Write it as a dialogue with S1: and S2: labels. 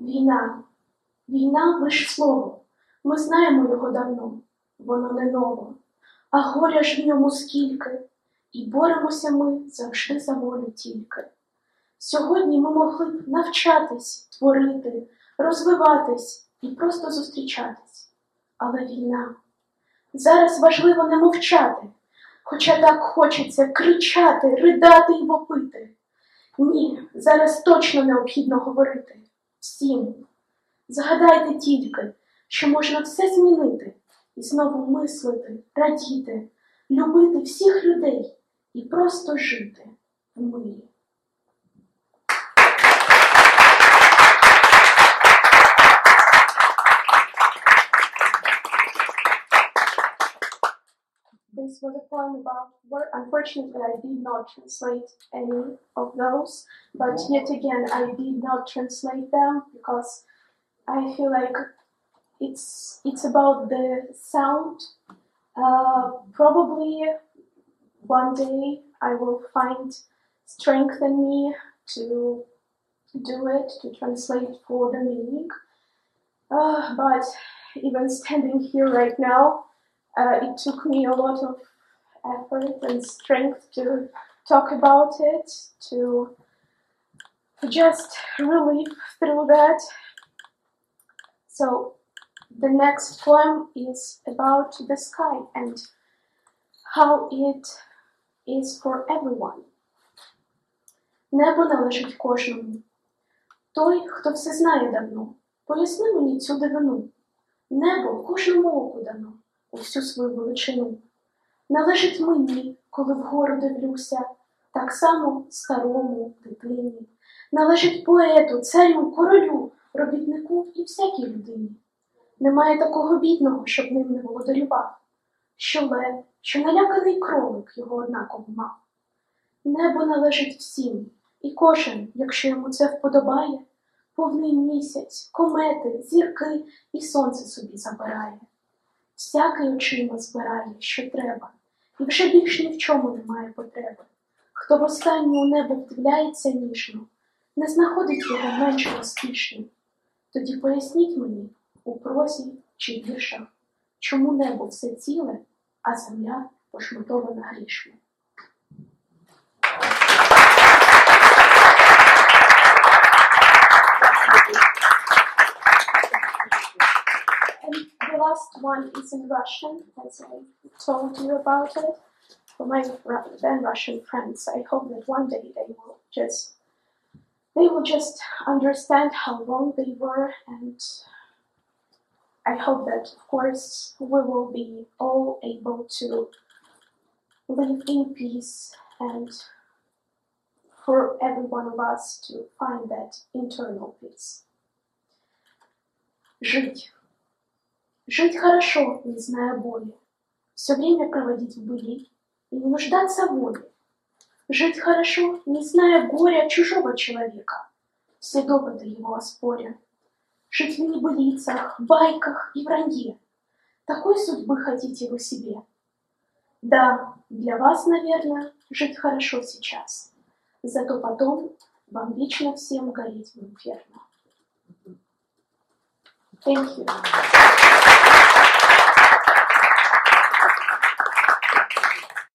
S1: Війна, війна лиш слово. Ми знаємо його давно, воно не ново, а горя ж в ньому скільки, і боремося ми завжди за волю тільки. Сьогодні ми могли б навчатись, творити, розвиватись і просто зустрічатись. Але війна. Зараз важливо не мовчати, хоча так хочеться кричати, ридати і вопити. Ні, зараз точно необхідно говорити всім. Згадайте тільки, що можна все змінити і знову мислити, радіти, любити всіх людей і просто жити в мирі. This was a poem about work. Unfortunately, I did not translate any of those, but yet again, I did not translate them because I feel like it's it's about the sound. Uh, probably one day I will find strength in me to do it, to translate for the meaning. Uh, but even standing here right now, uh, it took me a lot of effort and strength to talk about it, to, to just relive through that. So, the next poem is about the sky and how it is for everyone. Небо належить кожному. Той, хто все знає давно, поясни мені цю дивину. Небо кожному оку дано У всю свою величину. Належить мені, коли вгору дивлюся, так само старому дитині. Належить поету, царю, королю, робітнику і всякій людині. Немає такого бідного, щоб ним не володарював, що лев, що наляканий кролик його однаково мав. Небо належить всім, і кожен, якщо йому це вподобає, повний місяць, комети, зірки і сонце собі забирає. Всякий очима збирає, що треба, і вже більш ні в чому немає потреби. Хто в останнє у небо вдивляється ніжно, не знаходить його менш розкішним. Тоді поясніть мені у прозі чи віршах, чому небо все ціле, а земля пошматована грішми. last one is in Russian, as I told you about it. For my Ru- then Russian friends, I hope that one day they will just they will just understand how wrong they were, and I hope that, of course, we will be all able to live in peace and for every one of us to find that internal peace. Жить. Жить хорошо, не зная боли. Все время проводить в были и не нуждаться в воле. Жить хорошо, не зная горя чужого человека, все доводы его оспоря. Жить в небылицах, байках и вранье. Такой судьбы хотите вы себе? Да, для вас, наверное, жить хорошо сейчас. Зато потом вам вечно всем гореть в инферно. Thank you.